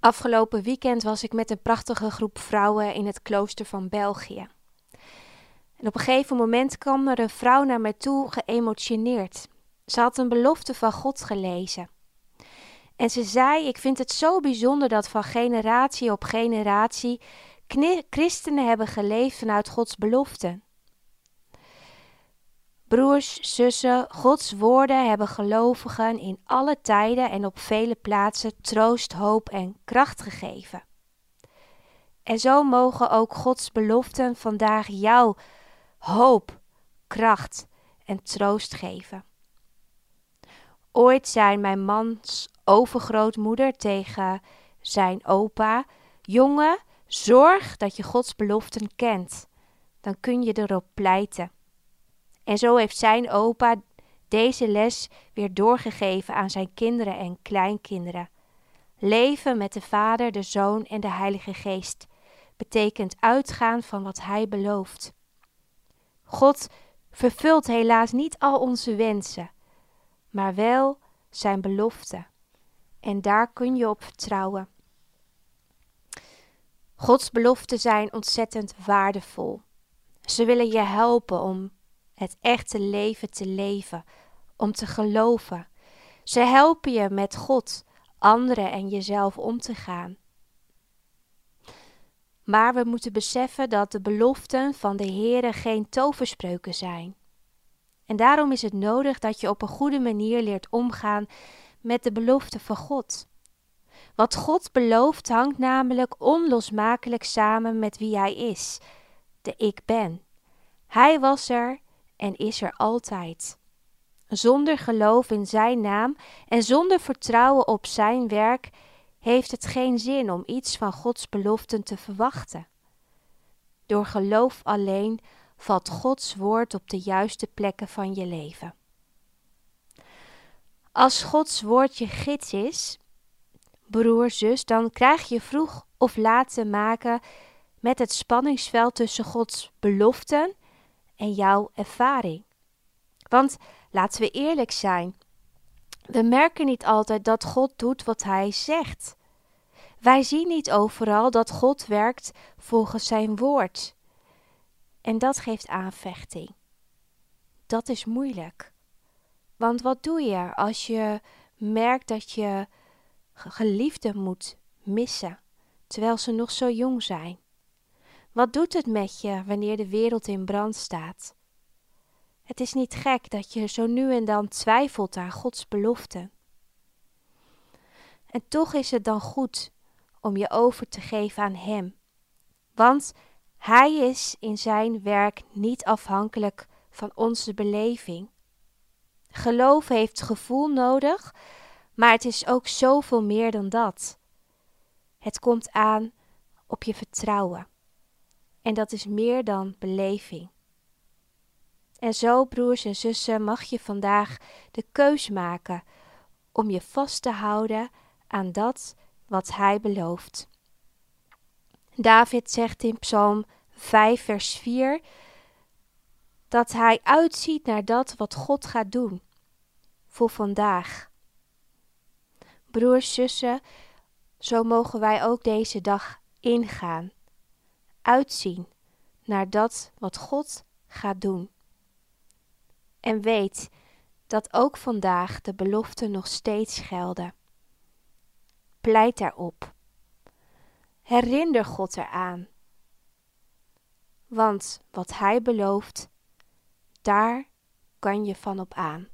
Afgelopen weekend was ik met een prachtige groep vrouwen in het klooster van België. En op een gegeven moment kwam er een vrouw naar mij toe, geëmotioneerd. Ze had een belofte van God gelezen. En ze zei: Ik vind het zo bijzonder dat van generatie op generatie christenen hebben geleefd vanuit Gods beloften. Broers, zussen, Gods woorden hebben gelovigen in alle tijden en op vele plaatsen troost, hoop en kracht gegeven. En zo mogen ook Gods beloften vandaag jou hoop, kracht en troost geven. Ooit zei mijn mans overgrootmoeder tegen zijn opa: Jongen, zorg dat je Gods beloften kent. Dan kun je erop pleiten. En zo heeft zijn opa deze les weer doorgegeven aan zijn kinderen en kleinkinderen. Leven met de Vader, de Zoon en de Heilige Geest betekent uitgaan van wat Hij belooft. God vervult helaas niet al onze wensen, maar wel zijn beloften. En daar kun je op vertrouwen. Gods beloften zijn ontzettend waardevol. Ze willen je helpen om het echte leven te leven, om te geloven. Ze helpen je met God, anderen en jezelf om te gaan. Maar we moeten beseffen dat de beloften van de Heere geen toverspreuken zijn. En daarom is het nodig dat je op een goede manier leert omgaan met de beloften van God. Wat God belooft hangt namelijk onlosmakelijk samen met wie Hij is, de Ik Ben. Hij was er en is er altijd. Zonder geloof in Zijn naam en zonder vertrouwen op Zijn werk heeft het geen zin om iets van Gods beloften te verwachten. Door geloof alleen valt Gods woord op de juiste plekken van je leven. Als Gods woord je gids is, broer, zus, dan krijg je vroeg of laat te maken met het spanningsveld tussen Gods beloften en jouw ervaring. Want laten we eerlijk zijn, we merken niet altijd dat God doet wat Hij zegt. Wij zien niet overal dat God werkt volgens Zijn woord. En dat geeft aanvechting. Dat is moeilijk. Want wat doe je als je merkt dat je geliefden moet missen, terwijl ze nog zo jong zijn? Wat doet het met je wanneer de wereld in brand staat? Het is niet gek dat je zo nu en dan twijfelt aan Gods beloften. En toch is het dan goed om je over te geven aan Hem, want Hij is in Zijn werk niet afhankelijk van onze beleving. Geloof heeft gevoel nodig, maar het is ook zoveel meer dan dat. Het komt aan op je vertrouwen. En dat is meer dan beleving. En zo, broers en zussen, mag je vandaag de keus maken om je vast te houden aan dat wat Hij belooft. David zegt in Psalm 5, vers 4 dat hij uitziet naar dat wat God gaat doen voor vandaag. Broers, zussen, zo mogen wij ook deze dag ingaan uitzien naar dat wat God gaat doen. En weet dat ook vandaag de beloften nog steeds gelden. Pleit daarop. Herinner God eraan. Want wat Hij belooft, daar kan je van op aan.